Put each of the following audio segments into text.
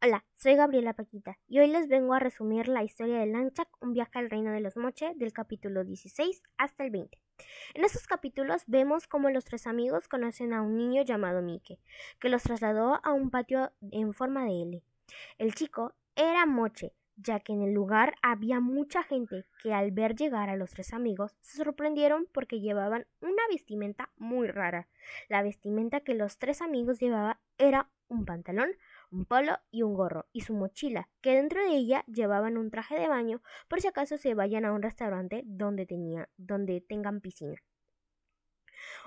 Hola, soy Gabriela Paquita y hoy les vengo a resumir la historia de Lanchak, un viaje al reino de los Moche, del capítulo 16 hasta el 20. En estos capítulos vemos cómo los tres amigos conocen a un niño llamado Mike, que los trasladó a un patio en forma de L. El chico era Moche, ya que en el lugar había mucha gente que al ver llegar a los tres amigos se sorprendieron porque llevaban una vestimenta muy rara. La vestimenta que los tres amigos llevaban era un pantalón, un polo y un gorro, y su mochila, que dentro de ella llevaban un traje de baño por si acaso se vayan a un restaurante donde, tenía, donde tengan piscina.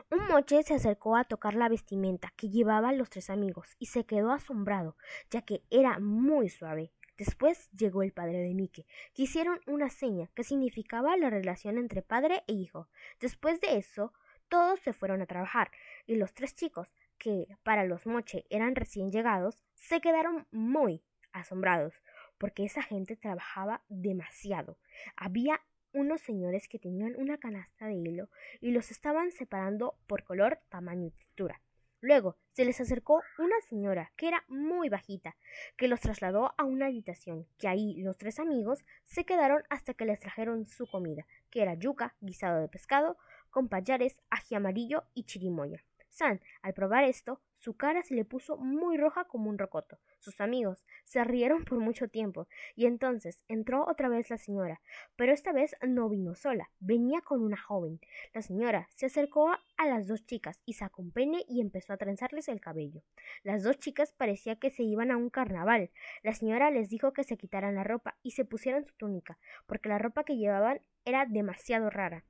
Un moche se acercó a tocar la vestimenta que llevaban los tres amigos y se quedó asombrado, ya que era muy suave. Después llegó el padre de Mike, que hicieron una seña que significaba la relación entre padre e hijo. Después de eso, todos se fueron a trabajar, y los tres chicos, que para los Moche eran recién llegados, se quedaron muy asombrados, porque esa gente trabajaba demasiado. Había unos señores que tenían una canasta de hilo y los estaban separando por color, tamaño y textura. Luego se les acercó una señora que era muy bajita, que los trasladó a una habitación, que ahí los tres amigos se quedaron hasta que les trajeron su comida, que era yuca, guisado de pescado, con payares, ají amarillo y chirimoya. San, al probar esto, su cara se le puso muy roja como un rocoto. Sus amigos se rieron por mucho tiempo, y entonces entró otra vez la señora, pero esta vez no vino sola, venía con una joven. La señora se acercó a las dos chicas y sacó un y empezó a trenzarles el cabello. Las dos chicas parecía que se iban a un carnaval. La señora les dijo que se quitaran la ropa y se pusieran su túnica, porque la ropa que llevaban era demasiado rara.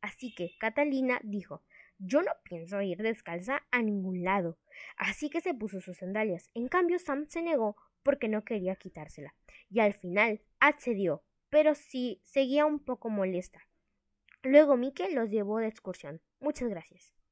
Así que Catalina dijo yo no pienso ir descalza a ningún lado. Así que se puso sus sandalias. En cambio, Sam se negó porque no quería quitársela. Y al final accedió, pero sí seguía un poco molesta. Luego Mike los llevó de excursión. Muchas gracias.